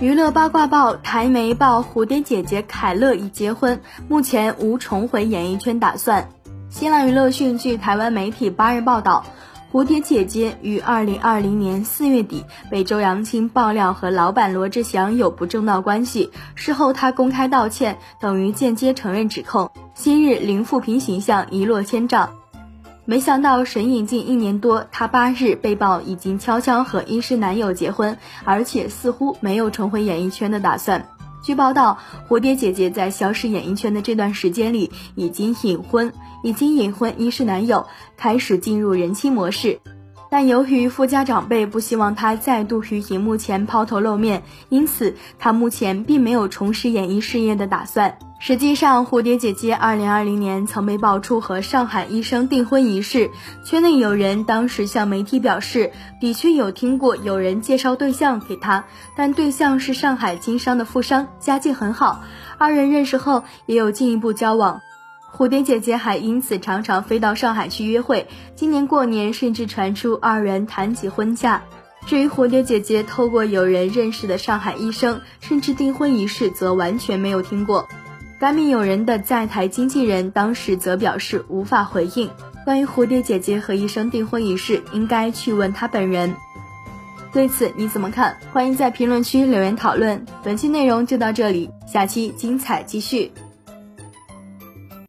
娱乐八卦报：台媒报蝴蝶姐姐凯乐已结婚，目前无重回演艺圈打算。新浪娱乐讯，据台湾媒体八日报道，蝴蝶姐姐于二零二零年四月底被周扬青爆料和老板罗志祥有不正当关系，事后她公开道歉，等于间接承认指控。昔日零负评形象一落千丈。没想到神隐近一年多，她八日被曝已经悄悄和医师男友结婚，而且似乎没有重回演艺圈的打算。据报道，蝴蝶姐姐在消失演艺圈的这段时间里，已经隐婚，已经隐婚医师男友，开始进入人妻模式。但由于夫家长辈不希望她再度于荧幕前抛头露面，因此她目前并没有重拾演艺事业的打算。实际上，蝴蝶姐姐二零二零年曾被爆出和上海医生订婚一事，圈内有人当时向媒体表示，的确有听过有人介绍对象给她，但对象是上海经商的富商，家境很好，二人认识后也有进一步交往。蝴蝶姐姐还因此常常飞到上海去约会，今年过年甚至传出二人谈及婚嫁。至于蝴蝶姐姐透过友人认识的上海医生甚至订婚仪式，则完全没有听过。该名友人的在台经纪人当时则表示无法回应。关于蝴蝶姐姐和医生订婚一事，应该去问她本人。对此你怎么看？欢迎在评论区留言讨论。本期内容就到这里，下期精彩继续。